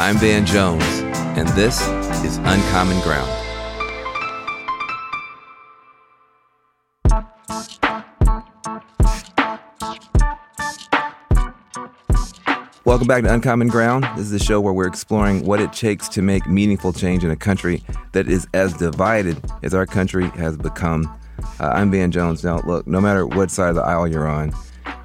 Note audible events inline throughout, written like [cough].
I'm Van Jones, and this is Uncommon Ground. Welcome back to Uncommon Ground. This is the show where we're exploring what it takes to make meaningful change in a country that is as divided as our country has become. Uh, I'm Van Jones. Now, look, no matter what side of the aisle you're on,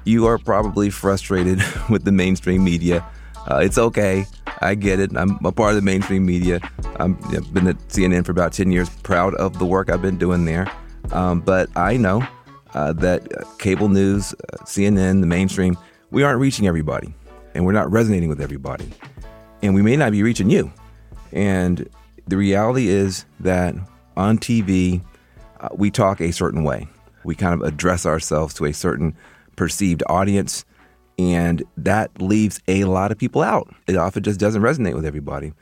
you are probably frustrated [laughs] with the mainstream media. Uh, it's okay. I get it. I'm a part of the mainstream media. i have been at CNN for about 10 years, proud of the work I've been doing there. Um, but I know uh, that uh, cable news, uh, CNN, the mainstream, we aren't reaching everybody and we're not resonating with everybody. And we may not be reaching you. And the reality is that on TV, uh, we talk a certain way. We kind of address ourselves to a certain perceived audience, and that leaves a lot of people out. It often just doesn't resonate with everybody.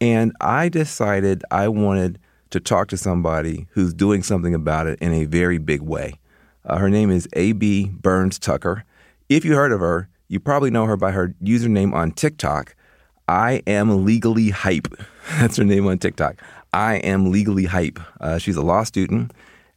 And I decided I wanted to talk to somebody who's doing something about it in a very big way. Uh, her name is A.B. Burns Tucker. If you heard of her, you probably know her by her username on TikTok. I am legally hype. [laughs] That's her name on TikTok. I am legally hype. Uh, she's a law student,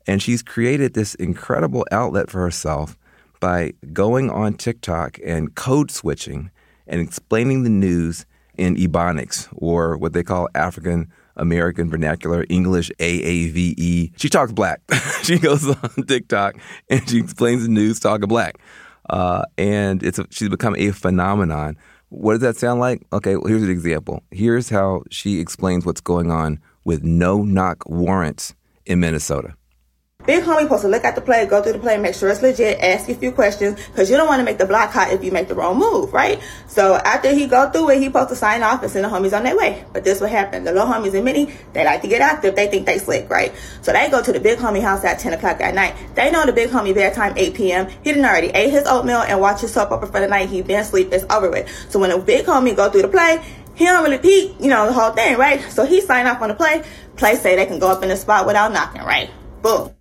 and she's created this incredible outlet for herself by going on TikTok and code switching and explaining the news in Ebonics, or what they call African American Vernacular English AAVE. She talks black. [laughs] she goes on TikTok and she explains the news talking black uh, and it's a, she's become a phenomenon. What does that sound like? Okay, well, here's an example. Here's how she explains what's going on with no knock warrants in Minnesota. Big homie supposed to look at the play, go through the play, make sure it's legit, ask a few questions, because you don't want to make the block hot if you make the wrong move, right? So after he go through it, he supposed to sign off and send the homies on their way. But this what happened. The little homies and mini, they like to get active. They think they slick, right? So they go to the big homie house at 10 o'clock at night. They know the big homie bedtime 8 p.m. He done already ate his oatmeal and watched his soap opera for the night. He been asleep. It's over with. So when the big homie go through the play, he don't really peek, you know, the whole thing, right? So he sign off on the play. Play say they can go up in the spot without knocking, right? Boom.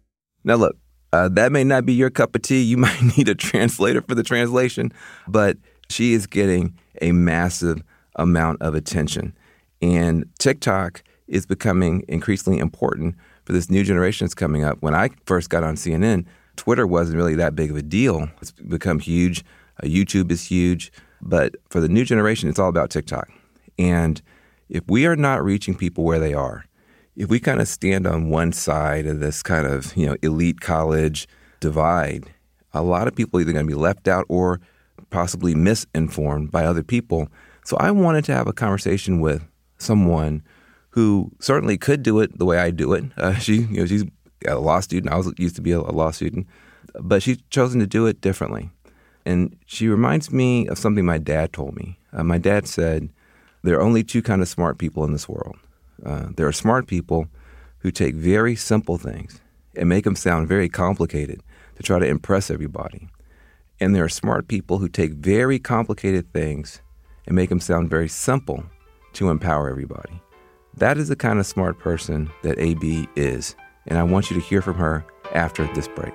Now look, uh, that may not be your cup of tea. You [laughs] might need a translator for the translation, but she is getting a massive amount of attention. And TikTok is becoming increasingly important for this new generation that's coming up. When I first got on CNN, Twitter wasn't really that big of a deal. It's become huge. Uh, YouTube is huge. But for the new generation, it's all about TikTok. And if we are not reaching people where they are, if we kind of stand on one side of this kind of you know elite college divide, a lot of people are either going to be left out or possibly misinformed by other people. So I wanted to have a conversation with someone who certainly could do it the way I do it. Uh, she, you know, she's a law student. I was used to be a, a law student, but she's chosen to do it differently. And she reminds me of something my dad told me. Uh, my dad said, "There are only two kind of smart people in this world." Uh, there are smart people who take very simple things and make them sound very complicated to try to impress everybody. And there are smart people who take very complicated things and make them sound very simple to empower everybody. That is the kind of smart person that AB is. And I want you to hear from her after this break.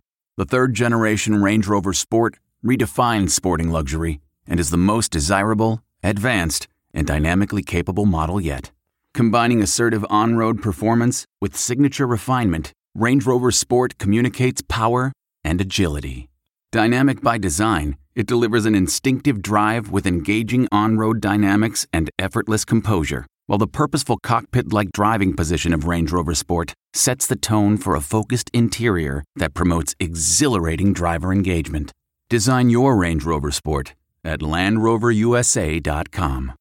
The third generation Range Rover Sport redefines sporting luxury and is the most desirable, advanced, and dynamically capable model yet. Combining assertive on road performance with signature refinement, Range Rover Sport communicates power and agility. Dynamic by design, it delivers an instinctive drive with engaging on road dynamics and effortless composure, while the purposeful cockpit like driving position of Range Rover Sport sets the tone for a focused interior that promotes exhilarating driver engagement. Design your Range Rover Sport at LandRoverUSA.com.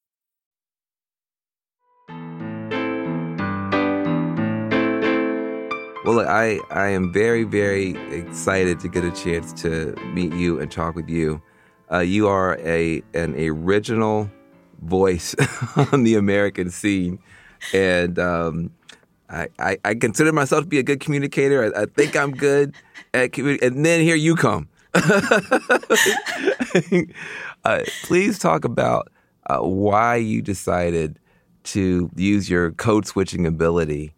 Well, I, I am very, very excited to get a chance to meet you and talk with you. Uh, you are a an original voice [laughs] on the American scene, and um, I, I, I, consider myself to be a good communicator. I, I think I'm good at communicating, and then here you come. [laughs] uh, please talk about uh, why you decided to use your code switching ability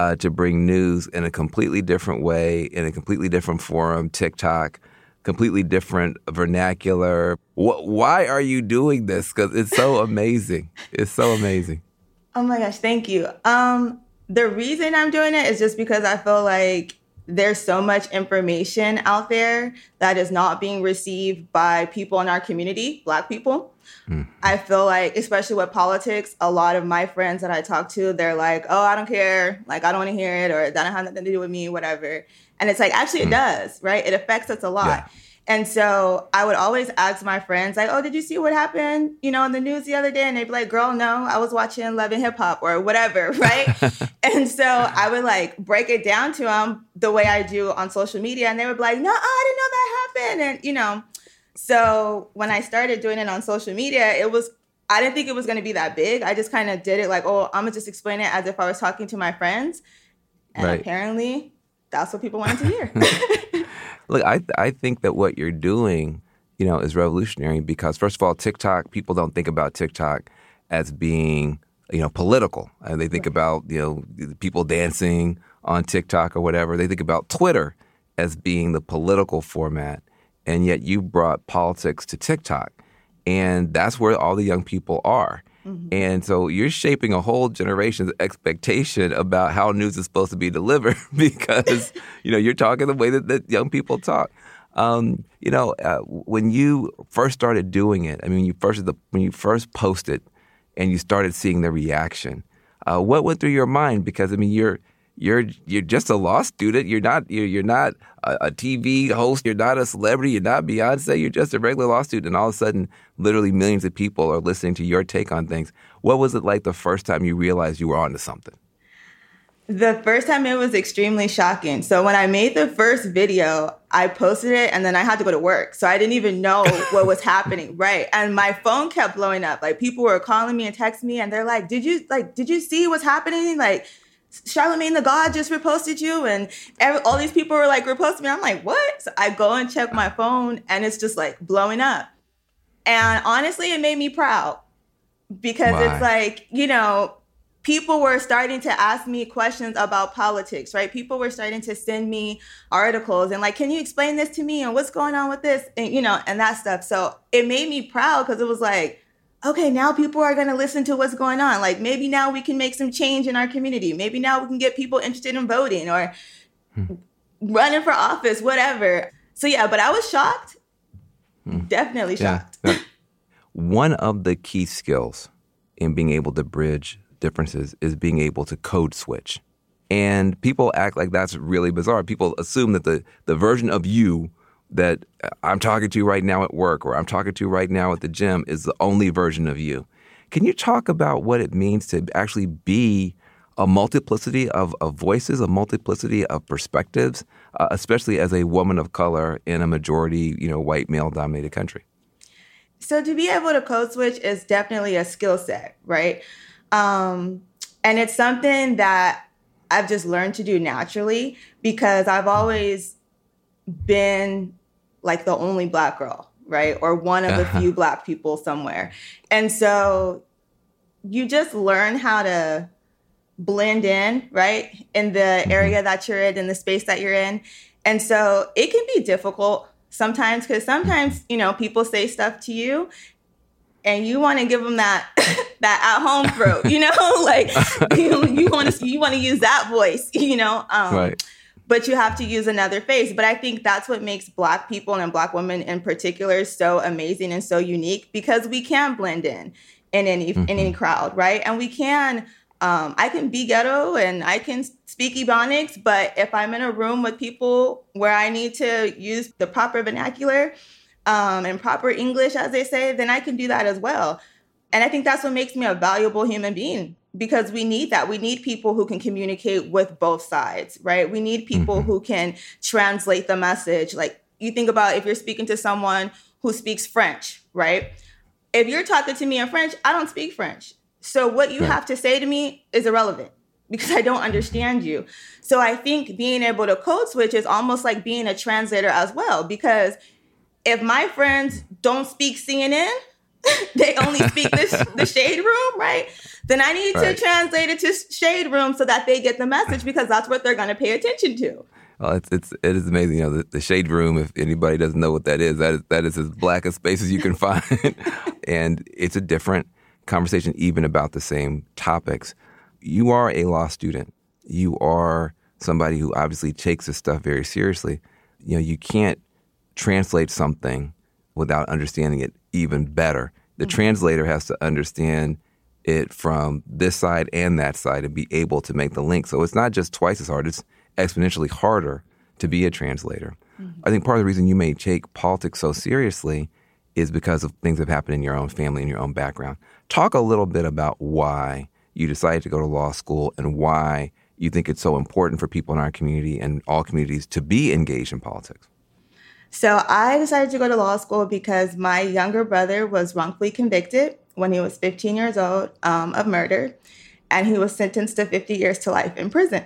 uh, to bring news in a completely different way, in a completely different forum, TikTok, completely different vernacular. Wh- why are you doing this? Because it's so amazing. It's so amazing. Oh my gosh, thank you. Um, the reason I'm doing it is just because I feel like there's so much information out there that is not being received by people in our community, Black people. Mm. I feel like, especially with politics, a lot of my friends that I talk to, they're like, oh, I don't care. Like, I don't want to hear it, or that don't have nothing to do with me, whatever. And it's like, actually, mm. it does, right? It affects us a lot. Yeah. And so I would always ask my friends, like, oh, did you see what happened, you know, in the news the other day? And they'd be like, girl, no, I was watching Love and Hip Hop or whatever, [laughs] right? [laughs] and so I would like break it down to them the way I do on social media. And they would be like, no, I didn't know that happened. And, you know, so when I started doing it on social media, it was I didn't think it was going to be that big. I just kind of did it like, oh, I'm gonna just explain it as if I was talking to my friends, and right. apparently, that's what people wanted to hear. [laughs] Look, I I think that what you're doing, you know, is revolutionary because first of all, TikTok people don't think about TikTok as being you know political, and they think right. about you know people dancing on TikTok or whatever. They think about Twitter as being the political format and yet you brought politics to TikTok. And that's where all the young people are. Mm-hmm. And so you're shaping a whole generation's expectation about how news is supposed to be [laughs] delivered [laughs] because, you know, you're talking the way that, that young people talk. Um, you know, uh, when you first started doing it, I mean, you first when you first posted and you started seeing the reaction, uh, what went through your mind? Because I mean, you're you're you're just a law student. You're not you're, you're not a, a, TV host. You're not a celebrity. You're not Beyonce. You're just a regular law student. And all of a sudden, literally millions of people are listening to your take on things. What was it like the first time you realized you were onto something? The first time it was extremely shocking. So when I made the first video, I posted it and then I had to go to work. So I didn't even know [laughs] what was happening, right? And my phone kept blowing up. Like people were calling me and texting me and they're like, "Did you like did you see what's happening?" Like Charlemagne the God just reposted you, and every, all these people were like reposting me. I'm like, what? So I go and check my phone, and it's just like blowing up. And honestly, it made me proud because Why? it's like you know, people were starting to ask me questions about politics, right? People were starting to send me articles and like, can you explain this to me and what's going on with this, and you know, and that stuff. So it made me proud because it was like okay, now people are going to listen to what's going on. Like maybe now we can make some change in our community. Maybe now we can get people interested in voting or hmm. running for office, whatever. So yeah, but I was shocked. Hmm. Definitely shocked. Yeah. One of the key skills in being able to bridge differences is being able to code switch. And people act like that's really bizarre. People assume that the, the version of you that I'm talking to right now at work or I'm talking to right now at the gym is the only version of you. Can you talk about what it means to actually be a multiplicity of, of voices, a multiplicity of perspectives, uh, especially as a woman of color in a majority, you know, white male dominated country? So to be able to code switch is definitely a skill set, right? Um, and it's something that I've just learned to do naturally because I've always been like the only black girl, right? Or one of the Uh-huh. few black people somewhere. And so you just learn how to blend in, right? In the area that you're in, in the space that you're in. And so it can be difficult sometimes because sometimes, you know, people say stuff to you and you want to give them that [coughs] that at home throat, you know, [laughs] like [laughs] you, you want to you want to use that voice, you know. Um, Right. But you have to use another face. But I think that's what makes Black people and Black women in particular so amazing and so unique because we can blend in in any in any crowd, right? And we can. Um, I can be ghetto and I can speak Ebonics, but if I'm in a room with people where I need to use the proper vernacular, um, and proper English, as they say, then I can do that as well. And I think that's what makes me a valuable human being because we need that. We need people who can communicate with both sides, right? We need people mm-hmm. who can translate the message. Like you think about if you're speaking to someone who speaks French, right? If you're talking to me in French, I don't speak French. So what you have to say to me is irrelevant because I don't understand you. So I think being able to code switch is almost like being a translator as well because if my friends don't speak CNN, [laughs] they only speak the, the [laughs] shade room, right? Then I need Right. to translate it to shade room so that they get the message [laughs] because that's what they're going to pay attention to. Well, it's it's it is amazing. You know, the, the shade room. If anybody doesn't know what that is, that is that is as black a space as you can find, and it's a different conversation, even about the same topics. You are a law student. You are somebody who obviously takes this stuff very seriously. You know, you can't translate something without understanding it even better. The mm-hmm. translator has to understand it from this side and that side and be able to make the link. So it's not just twice as hard, it's exponentially harder to be a translator. Mm-hmm. I think part of the reason you may take politics so seriously is because of things that have happened in your own family and your own background. Talk a little bit about why you decided to go to law school and why you think it's so important for people in our community and all communities to be engaged in politics. So I decided to go to law school because my younger brother was wrongfully convicted when he was 15 years old um, of murder, and he was sentenced to 50 years to life in prison.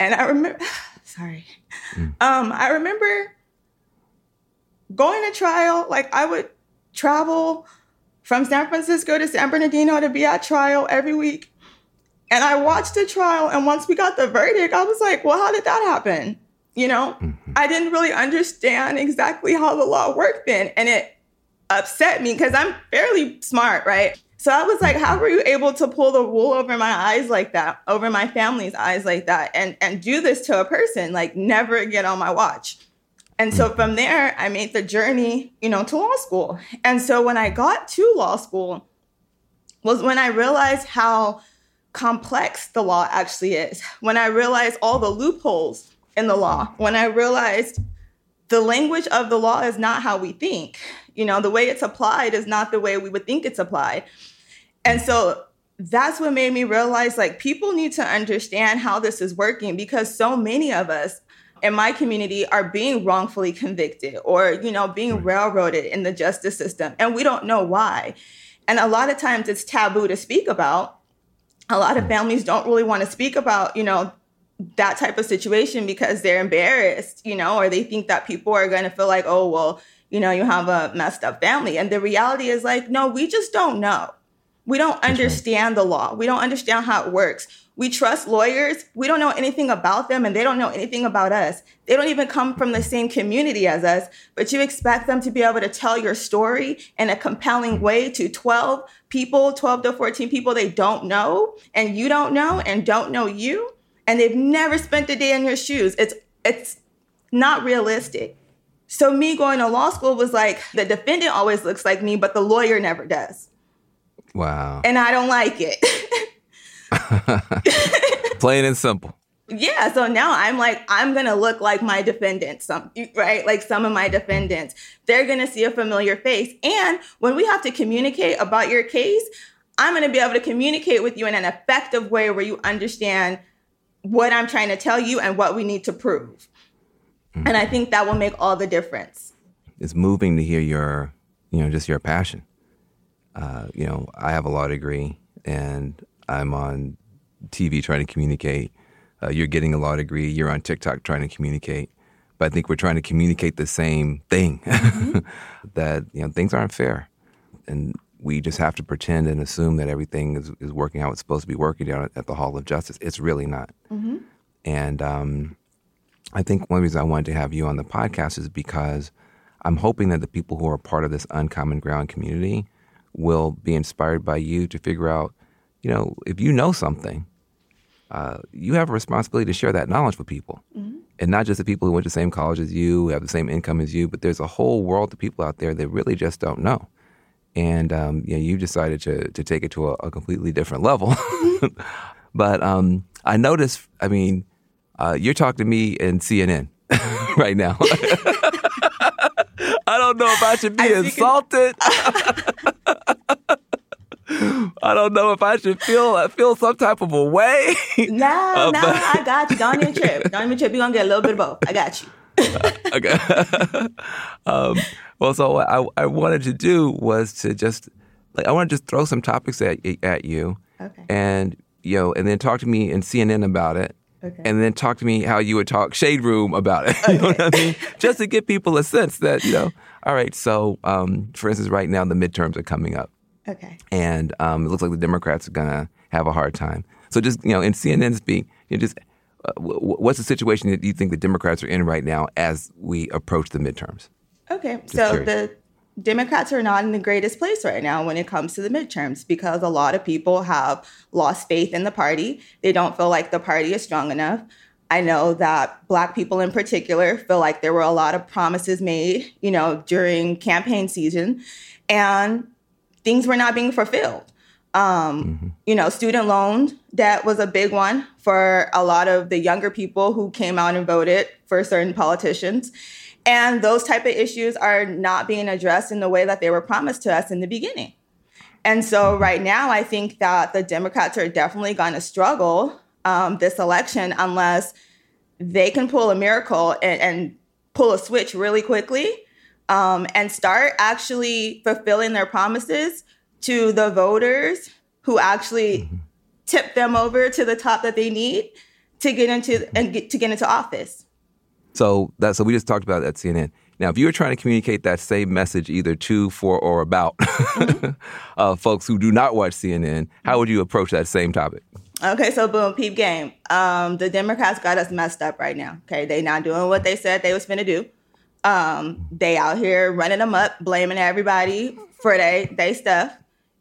And I remember, [sighs] sorry, um, I remember going to trial. Like I would travel from San Francisco to San Bernardino to be at trial every week. And I watched the trial, and once we got the verdict, I was like, well, how did that happen? You know, I didn't really understand exactly how the law worked then. And it upset me because I'm fairly smart, right? So I was like, how were you able to pull the wool over my eyes like that, over my family's eyes like that, and, and do this to a person? Like, never get on my watch. And so from there, I made the journey, you know, to law school. And so when I got to law school, was when I realized how complex the law actually is. When I realized all the loopholes in the law. When I realized the language of the law is not how we think. You know, the way it's applied is not the way we would think it's applied. And so that's what made me realize like people need to understand how this is working because so many of us in my community are being wrongfully convicted or you know being railroaded in the justice system and we don't know why and a lot of times it's taboo to speak about a lot of families don't really want to speak about you know that type of situation because they're embarrassed you know or they think that people are going to feel like oh well you know you have a messed up family. And the reality is like no we just don't know. We don't understand the law. We don't understand how it works. We trust lawyers. We don't know anything about them and they don't know anything about us. They don't even come from the same community as us, but you expect them to be able to tell your story in a compelling way to 12 people, 12 to 14 people they don't know and you don't know and don't know you and they've never spent a day in your shoes. It's it's not realistic. So me going to law school was like the defendant always looks like me, but the lawyer never does. Wow. And I don't like it. [laughs] Plain and simple. Yeah, so now I'm like, I'm gonna look like my defendant some right? Like some of my defendants. They're gonna see a familiar face. And when we have to communicate about your case, I'm gonna be able to communicate with you in an effective way where you understand what I'm trying to tell you and what we need to prove. And I think that will make all the difference. It's moving to hear your, you know, just your passion. Uh, you know, I have a law degree and I'm on TV trying to communicate. Uh, you're getting a law degree. You're on TikTok trying to communicate. but I think we're trying to communicate the same thing [laughs] that you know things aren't fair, and we just have to pretend and assume that everything is, is working how it's supposed to be working down at the Hall of Justice. It's really not. And um, I think one reason I wanted to have you on the podcast is because I'm hoping that the people who are part of this uncommon ground community will be inspired by you to figure out, you know, if you know something, uh, you have a responsibility to share that knowledge with people. And not just the people who went to the same college as you, have the same income as you, but there's a whole world of people out there that really just don't know. And um, you know, you decided to to take it to a, a completely different level. [laughs] but um, I noticed, I mean, uh, you're talking to me in CNN [laughs] right now. [laughs] I don't know if I should be insulted. I don't know if I should feel I feel some type of a way. No, Uh, no, I got you. Don't even trip. Don't even trip. You're gonna get a little bit of both. I got you. [laughs] okay. [laughs] um, well, so what I, I wanted to do was to just like I want to just throw some topics at at you, Okay. and you know, and then talk to me in CNN about it, Okay. and then talk to me how you would talk Shade Room about it. [laughs] you know what I mean? Just to give people a sense that you know, all right. So, um, for instance, right now the midterms are coming up Okay. and um, it looks like the Democrats are gonna have a hard time. So just you know, in CNN speak, you know, just uh, what's the situation that you think the Democrats are in right now as we approach the midterms? Okay. so curious. the Democrats are not in the greatest place right now when it comes to the midterms because a lot of people have lost faith in the party. They don't feel like the party is strong enough. I know that Black people in particular feel like there were a lot of promises made, you know, during campaign season, and things were not being fulfilled. Um, You know, student loan debt was a big one for a lot of the younger people who came out and voted for certain politicians. And those type of issues are not being addressed in the way that they were promised to us in the beginning. And so right now, I think that the Democrats are definitely going to struggle um, this election unless they can pull a miracle and, and pull a switch really quickly um, and start actually fulfilling their promises to the voters who actually tip them over to the top that they need to get into and get to get into office. So that so we just talked about that at CNN. Now, if you were trying to communicate that same message either to, for, or about [laughs] uh, folks who do not watch CNN, how would you approach that same topic? Okay, so boom, peep game. Um, the Democrats got us messed up right now. Okay, they not doing what they said they was finna do. Um, they out here running them up, blaming everybody for they they stuff.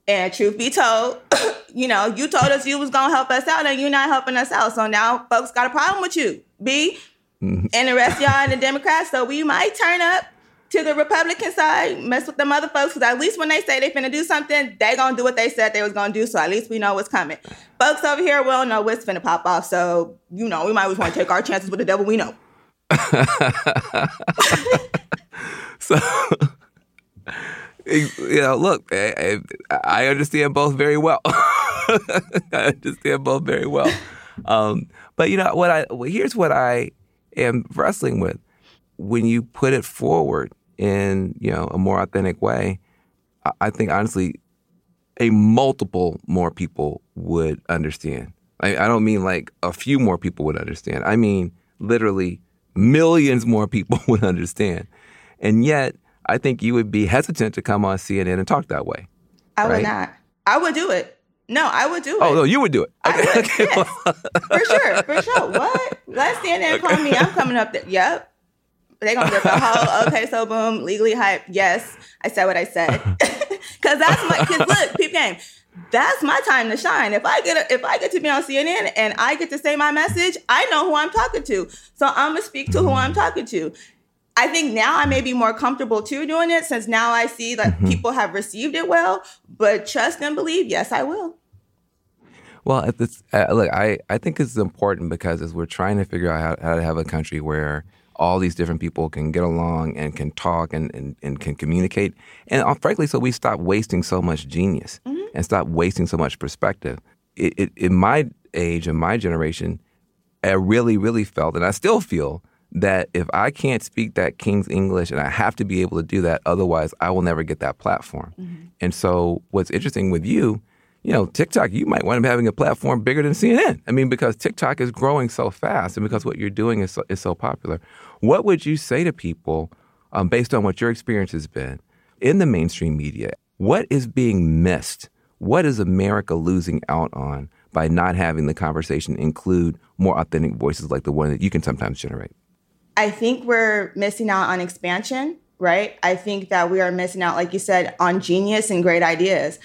And truth be told, [coughs] you know, you told us you was gonna help us out, and you're not helping us out. So now folks got a problem with you, B, mm-hmm. and the rest of y'all in the Democrats. So we might turn up to the Republican side, mess with them other folks, because at least when they say they finna do something, they gonna do what they said they was gonna do. So at least we know what's coming. Folks over here, don't know what's finna pop off. So you know, we might always want to take our chances with the devil we know. [laughs] So, you know, look, I, I I understand both very well. [laughs] I understand both very well. Um, but you know what? I here's what I am wrestling with. When you put it forward in you know a more authentic way, I, I think honestly, a multiple more people would understand. I, I don't mean like a few more people would understand. I mean literally millions more people [laughs] would understand. And yet, I think you would be hesitant to come on CNN and talk that way. I would not. I would do it. No, I would do oh, it. Oh no, you would do it. Okay, would, okay, yes. for sure, for sure. What? Stand there and call me. I'm coming up there. Yep. They gonna get the whole okay, so boom, legally hype. Yes, I said what I said. [laughs] [laughs] Cause that's my cause look, peep game. That's my time to shine. If I get a, if I get to be on CNN and I get to say my message, I know who I'm talking to. So I'm gonna speak to who I'm mm. talking to. I think now I may be more comfortable too doing it since now I see that people have received it well. But trust and believe, yes, I will. Well, at this, uh, look, I, I think it's important because as we're trying to figure out how, how to have a country where all these different people can get along and can talk and, and, and can communicate, and uh, frankly, so we stop wasting so much genius and stop wasting so much perspective. It, it, in my age, in my generation, I really, really felt, and I still feel, that if I can't speak that King's English and I have to be able to do that, otherwise I will never get that platform. And so, what's interesting with you, you know, TikTok, you might wind up having a platform bigger than CNN. I mean, because TikTok is growing so fast and because what you're doing is so, is so popular. What would you say to people um, based on what your experience has been in the mainstream media? What is being missed? What is America losing out on by not having the conversation include more authentic voices like the one that you can sometimes generate? I think we're missing out on expansion, right? I think that we are missing out, like you said, on genius and great ideas.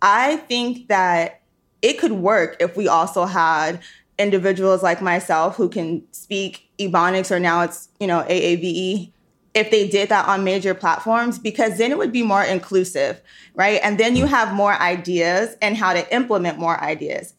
I think that it could work if we also had individuals like myself who can speak Ebonics or now it's, you know, AAVE if they did that on major platforms because then it would be more inclusive, right? And then you have more ideas and how to implement more ideas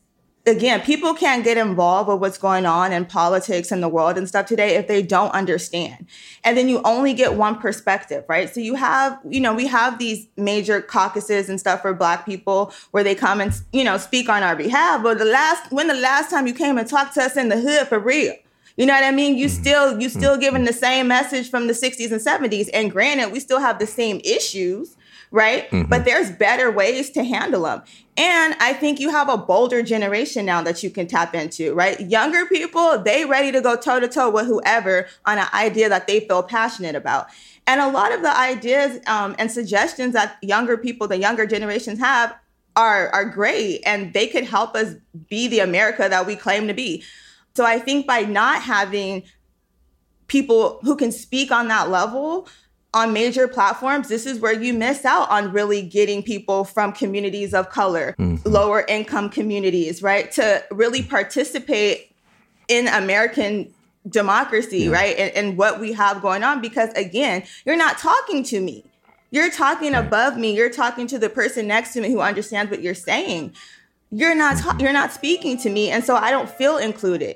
again, people can't get involved with what's going on in politics and the world and stuff today if they don't understand. And then you only get one perspective, right? So you have, you know, we have these major caucuses and stuff for black people where they come and, you know, speak on our behalf. But the last, when the last time you came and talked to us in the hood for real? You know what I mean? You mm-hmm. still, you still giving the same message from the 60s and 70s. And granted, we still have the same issues right? Mm-hmm. But there's better ways to handle them. And I think you have a bolder generation now that you can tap into, right? Younger people, they ready to go toe to toe with whoever on an idea that they feel passionate about. And a lot of the ideas um, and suggestions that younger people, the younger generations have are, are great and they could help us be the America that we claim to be. So I think by not having people who can speak on that level, on major platforms, this is where you miss out on really getting people from communities of color, mm-hmm. lower income communities, right? To really participate in American democracy, yeah. right? And, and, what we have going on. Because again, you're not talking to me. You're talking right. above me. You're talking to the person next to me who understands what you're saying. You're not ta- you're not speaking to me, and so I don't feel included.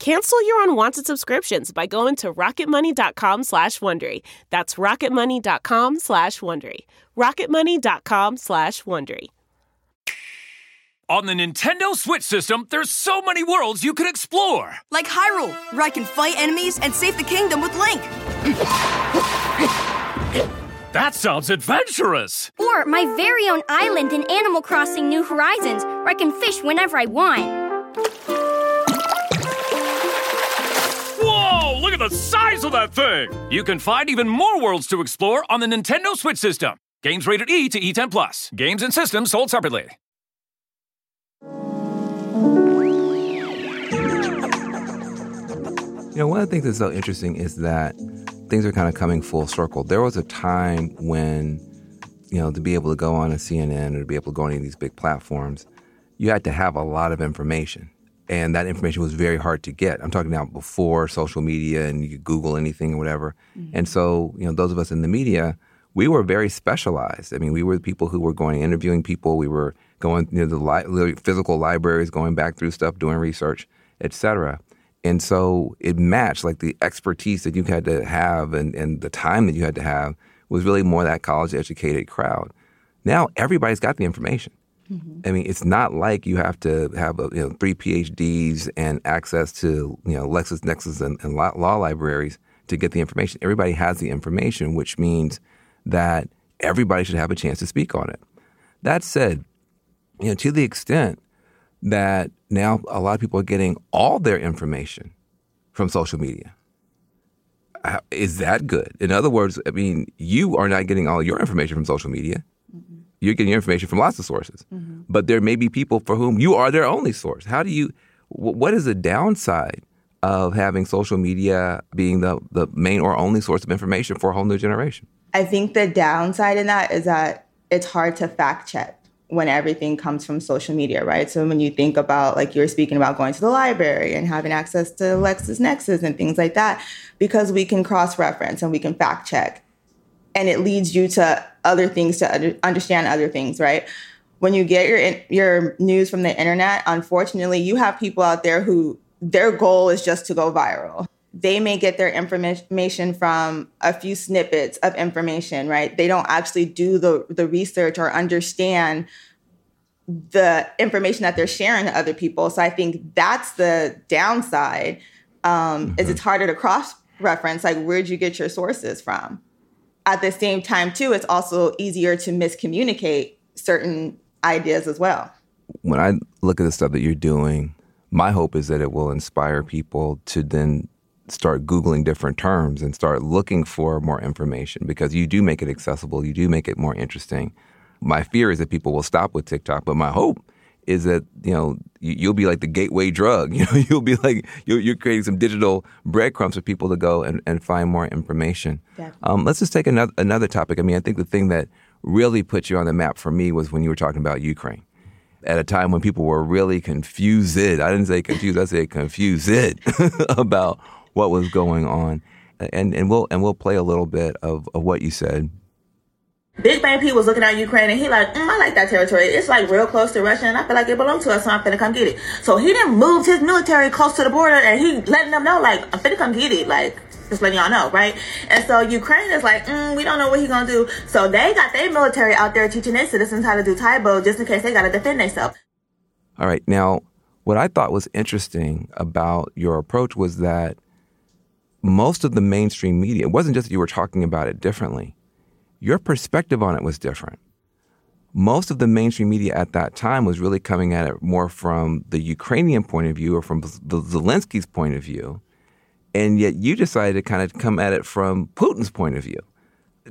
Cancel your unwanted subscriptions by going to rocketmoney.com slash Wondery. That's rocketmoney.com slash Wondery. rocketmoney.com slash Wondery. On the Nintendo Switch system, there's so many worlds you can explore. Like Hyrule, where I can fight enemies and save the kingdom with Link. That sounds adventurous. Or my very own island in Animal Crossing New Horizons, where I can fish whenever I want. The size of that thing! You can find even more worlds to explore on the Nintendo Switch system. Games rated E to E10 plus. Games and systems sold separately. You know, one of the things that's so interesting is that things are kind of coming full circle. There was a time when, you know, to be able to go on a CNN or to be able to go on any of these big platforms, you had to have a lot of information. And that information was very hard to get. I'm talking now before social media and you could Google anything or whatever. Mm-hmm. And so, you know, those of us in the media, we were very specialized. I mean, we were the people who were going interviewing people. We were going you know, the li- physical libraries, going back through stuff, doing research, et cetera. And so it matched like the expertise that you had to have and, and the time that you had to have was really more that college educated crowd. Now everybody's got the information. Mm-hmm. I mean, it's not like you have to have a, you know three PhDs and access to you know LexisNexis and, and law libraries to get the information. Everybody has the information, which means that everybody should have a chance to speak on it. That said, you know, to the extent that now a lot of people are getting all their information from social media. Uh, is that good? In other words, I mean, you are not getting all your information from social media. Mm-hmm. You're getting your information from lots of sources. Mm-hmm. But there may be people for whom you are their only source. How do you, what is the downside of having social media being the, the main or only source of information for a whole new generation? I think the downside in that is that it's hard to fact check when everything comes from social media, right? So when you think about like you're speaking about going to the library and having access to LexisNexis and things like that, because we can cross reference and we can fact check. And it leads you to other things to understand other things, right? When you get your your news from the internet, unfortunately, you have people out there who their goal is just to go viral they may get their information from a few snippets of information, right? They don't actually do the, the research or understand the information that they're sharing to other people. So I think that's the downside. Um, mm-hmm. Is it's harder to cross reference, like where'd you get your sources from? At the same time, too, it's also easier to miscommunicate certain ideas as well. When I look at the stuff that you're doing, my hope is that it will inspire people to then start Googling different terms and start looking for more information because you do make it accessible, you do make it more interesting. My fear is that people will stop with TikTok, but my hope is that you know you'll be like the gateway drug. [laughs] You know, you'll be like you're, creating some digital breadcrumbs for people to go and, and find more information. Um, let's just take another another topic. I mean, I think the thing that really put you on the map for me was when you were talking about Ukraine at a time when people were really confused. I didn't say confused. I said confused [laughs] about what was going on. And and we'll and we'll play a little bit of, of what you said. Big Bang P was looking at Ukraine and he like, mm, I like that territory. It's like real close to Russia and I feel like it belongs to us, so I'm finna come get it. So he didn't move his military close to the border and he letting them know like, I'm finna come get it. Like, just letting y'all know, right? And so Ukraine is like, mm, we don't know what he's gonna do. So they got their military out there teaching their citizens how to do Tae Bo just in case they gotta defend themselves. All right. Now, what I thought was interesting about your approach was that most of the mainstream media, it wasn't just that you were talking about it differently, your perspective on it was different. Most of the mainstream media at that time was really coming at it more from the Ukrainian point of view or from the Zelensky's point of view. And yet you decided to kind of come at it from Putin's point of view.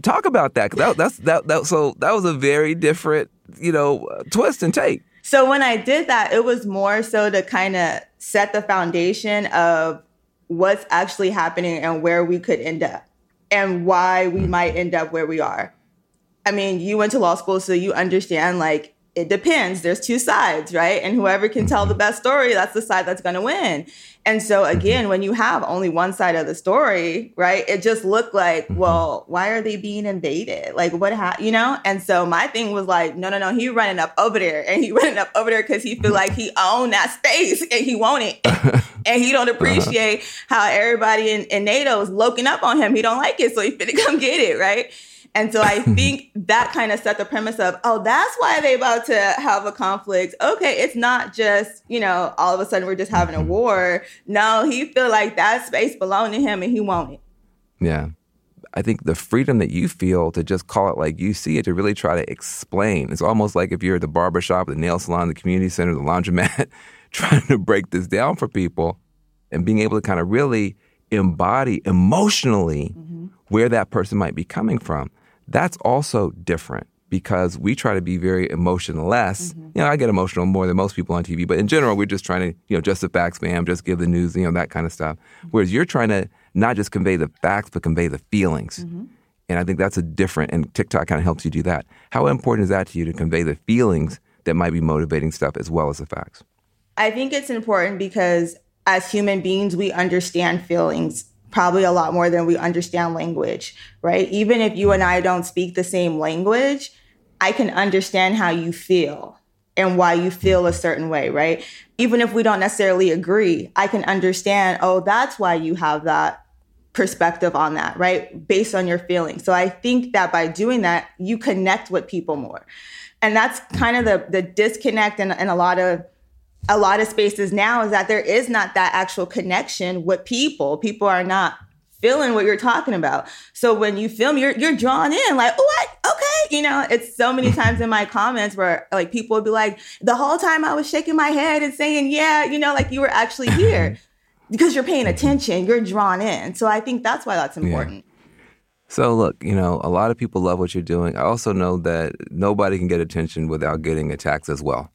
Talk about that. that that's that, that so that was a very different, you know, twist and take. So when I did that, it was more so to kind of set the foundation of what's actually happening and where we could end up and why we mm. might end up where we are. I mean, you went to law school, so you understand like it depends. There's two sides, right? And whoever can tell the mm-hmm. best story, that's the side that's going to win. And so mm-hmm. again, when you have only one side of the story, right? It just looked like, mm-hmm. well, why are they being invaded? Like what ha- you know? And so my thing was like, no, no, no, he running up over there and he [laughs] running up over there cuz he feel like he owned that space and he want it. [laughs] and he don't uh-huh. appreciate how everybody in, in NATO is looking up on him. He don't like it, so he finna come get it, right? And so I [laughs] think that kind of set the premise of, oh, that's why they about to have a conflict. Okay, it's not just, you know, all of a sudden we're just having a war. No, he feel like that space belonged to him and he want it. Yeah. I think the freedom that you feel to just call it like you see it, to really try to explain. It's almost like if you're at the barbershop, the nail salon, the community center, the laundromat, [laughs] trying to break this down for people and being able to kind of really embody emotionally mm-hmm. where that person might be coming from. That's also different because we try to be very emotionless. Mm-hmm. You know, I get emotional more than most people on TV, but in general, we're just trying to, you know, just the facts, ma'am, just give the news, you know, that kind of stuff. Mm-hmm. Whereas you're trying to not just convey the facts, but convey the feelings. Mm-hmm. And I think that's a different, and TikTok kind of helps you do that. How important is that to you to convey the feelings that might be motivating stuff as well as the facts? I think it's important because as human beings, we understand feelings probably a lot more than we understand language, right? Even if you and I don't speak the same language, I can understand how you feel and why you feel a certain way, right? Even if we don't necessarily agree, I can understand, oh, that's why you have that perspective on that, right? Based on your feelings. So I think that by doing that, you connect with people more. And that's kind of the the disconnect and, and a lot of a lot of spaces now is that there is not that actual connection with people. People are not feeling what you're talking about. So when you film, you're you're drawn in, like, what? Okay, you know, it's so many mm-hmm. times in my comments where like people would be like, the whole time I was shaking my head and saying, yeah, you know, like you were actually here [laughs] because you're paying attention, you're drawn in. So I think that's why that's important. Yeah. So look, you know, a lot of people love what you're doing. I also know that nobody can get attention without getting attacks as well.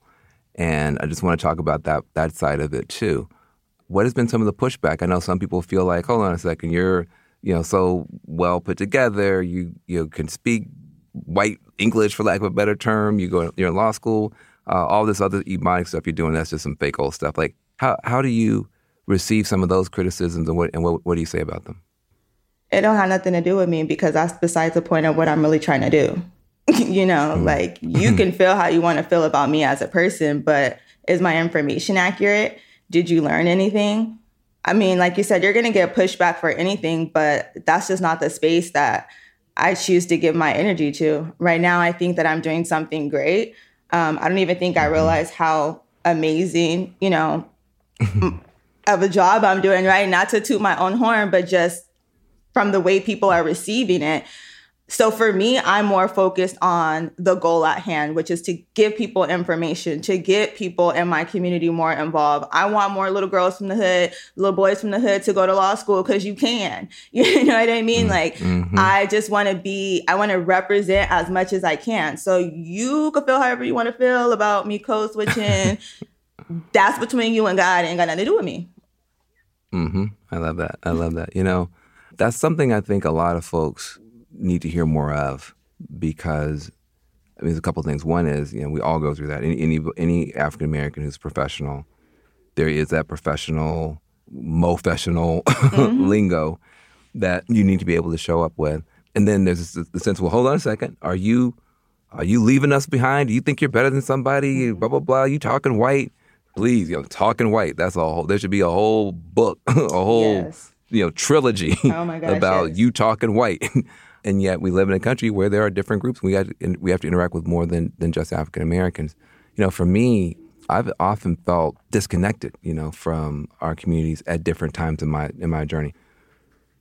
And I just want to talk about that that side of it too. what has been some of the pushback? I know some people feel like, hold on a second, you're you know so well put together, you you can speak white English for lack of a better term. You go you're in law school, uh, all this other ebonic stuff you're doing that's just some fake old stuff. Like how how do you receive some of those criticisms and what and what, what do you say about them? It don't have nothing to do with me because that's besides the point of what I'm really trying to do. [laughs] you know, mm. like you can [laughs] feel how you want to feel about me as a person, but is my information accurate? Did you learn anything? I mean, like you said, you're going to get pushback for anything, but that's just not the space that I choose to give my energy to. Right now, I think that I'm doing something great. Um, I don't even think I realize how amazing, you know, [laughs] of a job I'm doing, right? Not to toot my own horn, but just from the way people are receiving it. So for me, I'm more focused on the goal at hand, which is to give people information, to get people in my community more involved. I want more little girls from the hood, little boys from the hood to go to law school because you can. [laughs] You know what I mean? Like, mm-hmm. I just want to be, I want to represent as much as I can. So you can feel however you want to feel about me code switching. [laughs] That's between you and God. It ain't got nothing to do with me. Mm-hmm. I love that. I love that. You know, that's something I think a lot of folks need to hear more of because I mean, there's a couple of things. One is, you know, we all go through that. Any any, any African American who's professional, there is that professional, professional [laughs] mm-hmm. lingo that you need to be able to show up with. And then there's the sense, well, hold on a second. Are you are you leaving us behind? Do you think you're better than somebody? Mm-hmm. Blah blah blah. You talking white? Please, you know, talking white. That's a whole. There should be a whole book, [laughs] a whole yes. you know trilogy oh [laughs] gosh, about yes. you talking white and yet we live in a country where there are different groups. We have to, we have to interact with more than than just African Americans. You know, for me, I've often felt disconnected. You know, from our communities at different times in my in my journey.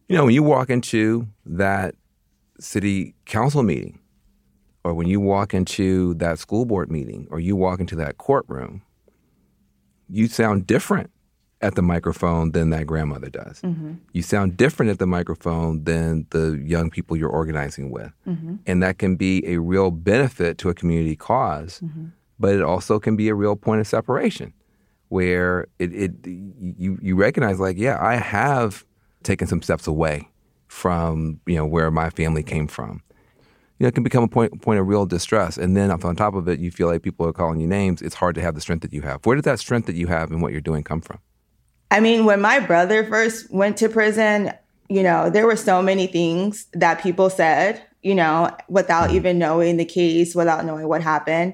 You know, when you walk into that city council meeting, or when you walk into that school board meeting, or you walk into that courtroom, you sound different at the microphone than that grandmother does. Mm-hmm. You sound different at the microphone than the young people you're organizing with. Mm-hmm. And that can be a real benefit to a community because mm-hmm. but it also can be a real point of separation where it, it you, you recognize like, yeah, I have taken some steps away from, you know, where my family came from. You know, it can become a point point of real distress. And then on top of it, you feel like people are calling you names. It's hard to have the strength that you have. Where did that strength that you have and what you're doing come from? I mean, when my brother first went to prison, you know, there were so many things that people said, you know, without even knowing the case, without knowing what happened.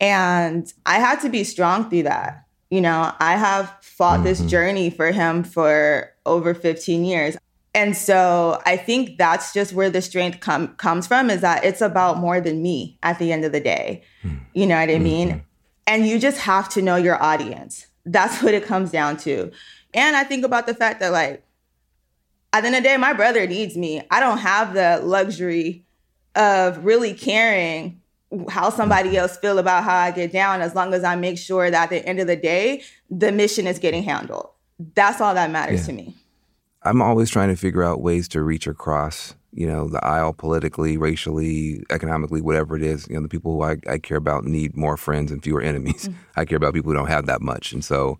And I had to be strong through that. You know, I have fought mm-hmm. this journey for him for over 15 years. And so I think that's just where the strength com- comes from is that it's about more than me at the end of the day. Mm-hmm. You know what I mean? Mm-hmm. And you just have to know your audience. That's [laughs] what it comes down to. And I think about the fact that like at the end of the day, my brother needs me. I don't have the luxury of really caring how somebody else feel about how I get down as long as I make sure that at the end of the day, the mission is getting handled. That's all that matters yeah. to me. I'm always trying to figure out ways to reach across, you know, the aisle politically, racially, economically, whatever it is. You know, the people who I, I care about need more friends and fewer enemies. Mm-hmm. I care about people who don't have that much. And so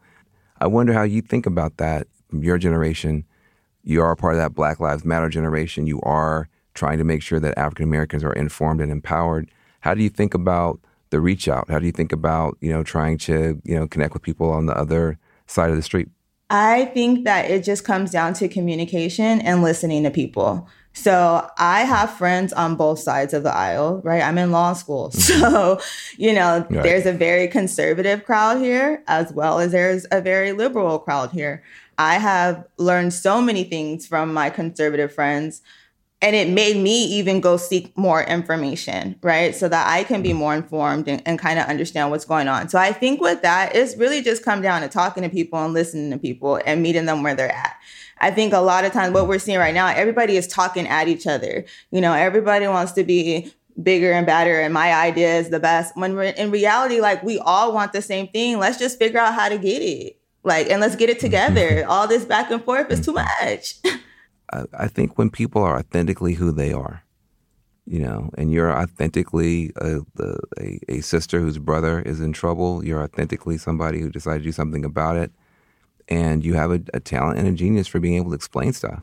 I wonder how you think about that your generation. You are a part of that Black Lives Matter generation. You are trying to make sure that African Americans are informed and empowered. How do you think about the reach out? How do you think about, you know, trying to, you know, connect with people on the other side of the street? I think that it just comes down to communication and listening to people. So I have friends on both sides of the aisle, right? I'm in law school. Mm-hmm. [laughs] So, you know, right. there's a very conservative crowd here as well as there's a very liberal crowd here. I have learned so many things from my conservative friends and it made me even go seek more information, right? So that I can be mm-hmm. more informed and, and kind of understand what's going on. So I think with that, it's really just come down to talking to people and listening to people and meeting them where they're at. I think a lot of times what we're seeing right now, everybody is talking at each other. You know, everybody wants to be bigger and better and my idea is the best. When we're in reality, like we all want the same thing. Let's just figure out how to get it. Like, and let's get it together. all this back and forth is too much. [laughs] I think when people are authentically who they are, you know, and you're authentically a, a, a sister whose brother is in trouble, you're authentically somebody who decided to do something about it and you have a, a talent and a genius for being able to explain stuff.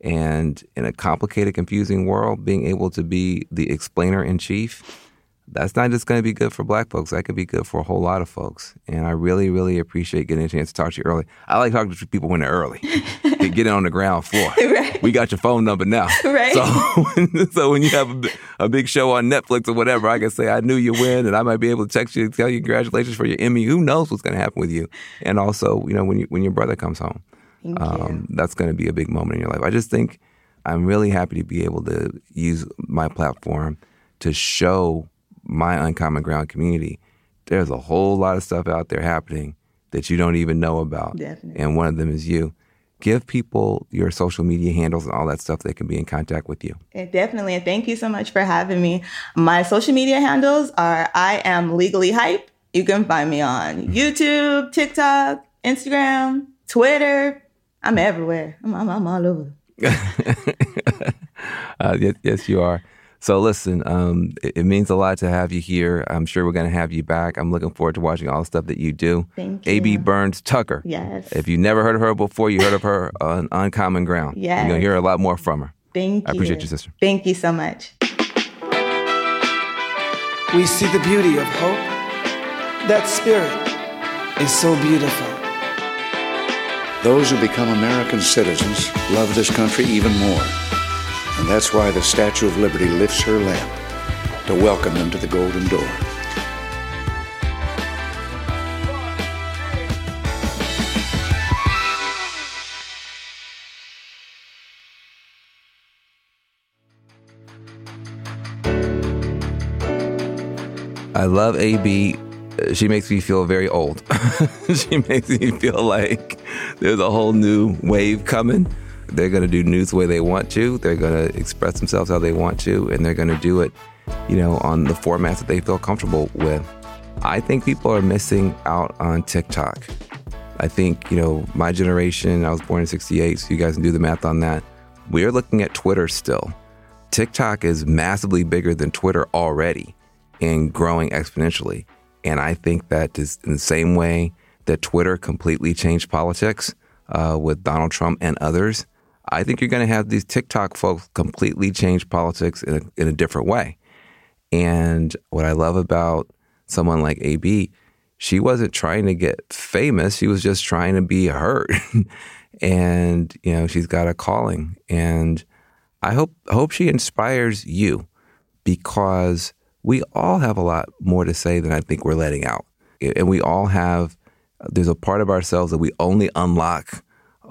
And in a complicated, confusing world, being able to be the explainer in chief, that's not just going to be good for black folks. That could be good for a whole lot of folks. And I really, really appreciate getting a chance to talk to you early. I like talking to people when they're early. [laughs] they get it on the ground floor. [laughs] right. We got your phone number now. [laughs] Right. So, so when you have a, a big show on Netflix or whatever, I can say, I knew you win, and I might be able to text you and tell you congratulations for your Emmy. Who knows what's going to happen with you? And also, you know, when, you, when your brother comes home, um, that's going to be a big moment in your life. I just think I'm really happy to be able to use my platform to show my uncommon ground community. There's a whole lot of stuff out there happening that you don't even know about. Definitely. And one of them is you. Give people your social media handles and all that stuff they can be in contact with you. Yeah, definitely. And thank you so much for having me. My social media handles are I am legally hype. You can find me on YouTube, TikTok, Instagram, Twitter. I'm everywhere. I'm, I'm, I'm all over. [laughs] Uh, yes, yes, you are. So listen, um, it, it means a lot to have you here. I'm sure we're going to have you back. I'm looking forward to watching all the stuff that you do. Thank you. A.B. Burns Tucker. Yes. If you never heard of her before, you heard of her [laughs] on Uncommon Ground. Yeah. You're going to hear a lot more from her. Thank I you. I appreciate you, sister. Thank you so much. We see the beauty of hope. That spirit is so beautiful. Those who become American citizens love this country even more. And that's why the Statue of Liberty lifts her lamp to welcome them to the Golden Door. I love AB. She makes me feel very old. [laughs] she makes me feel like there's a whole new wave coming. They're going to do news the way they want to. They're going to express themselves how they want to, and they're going to do it, you know, on the formats that they feel comfortable with. I think people are missing out on TikTok. I think, you know, my generation, I was born in 68, so you guys can do the math on that. We're looking at Twitter still. TikTok is massively bigger than Twitter already and growing exponentially. And I think that is in the same way that Twitter completely changed politics uh, with Donald Trump and others. I think you're going to have these TikTok folks completely change politics in a, in a different way. And what I love about someone like AB, she wasn't trying to get famous. She was just trying to be heard. [laughs] and, you know, she's got a calling. And I hope hope she inspires you because we all have a lot more to say than I think we're letting out. And we all have there's a part of ourselves that we only unlock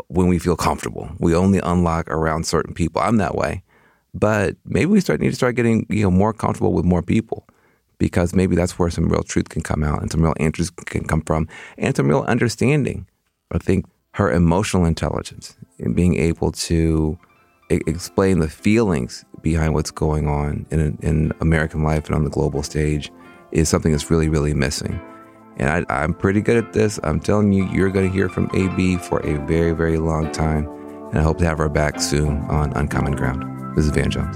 when we feel comfortable. We only unlock around certain people. I'm that way. But maybe we start need to start getting, you know, more comfortable with more people because maybe that's where some real truth can come out and some real answers can come from and some real understanding. I think her emotional intelligence and being able to e- explain the feelings behind what's going on in, in American life and on the global stage is something that's really, really missing. And I, I'm pretty good at this. I'm telling you, you're going to hear from AB for a very, very long time. And I hope to have her back soon on Uncommon Ground. This is Van Jones.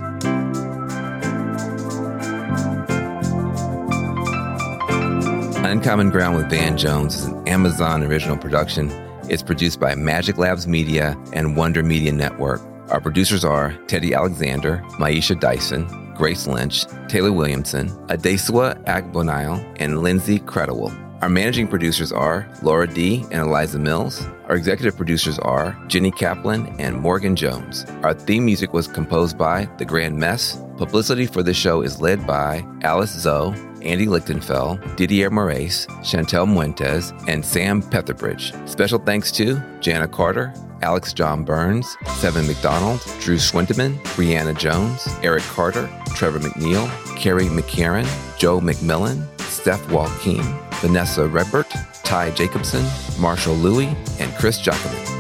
Uncommon Ground with Van Jones is an Amazon original production. It's produced by Magic Labs Media and Wonder Media Network. Our producers are Teddy Alexander, Maisha Dyson, Grace Lynch, Taylor Williamson, Adesua Agbonile, and Lindsay Credible. Our managing producers are Laura D. and Eliza Mills. Our executive producers are Jenny Kaplan and Morgan Jones. Our theme music was composed by The Grand Mess. Publicity for the show is led by Alice Zoe, Andy Lichtenfeld, Didier Moraes, Chantel Muentes, and Sam Petherbridge. Special thanks to Jana Carter, Alex John Burns, Seven McDonald, Drew Swinteman, Brianna Jones, Eric Carter, Trevor McNeil, Carrie McCarran, Joe McMillan, Steph Walkeem, Vanessa Redbert, Ty Jacobson, Marshall Louie, and Chris Jacobin.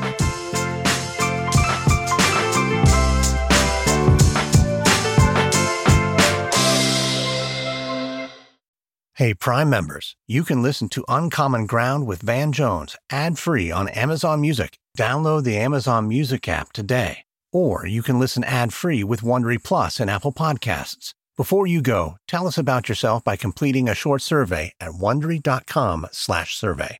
Hey, Prime members, you can listen to Uncommon Ground with Van Jones ad free on Amazon Music. Download the Amazon Music app today. Or you can listen ad free with Wondery Plus and Apple Podcasts. Before you go, tell us about yourself by completing a short survey at wondery.com/survey.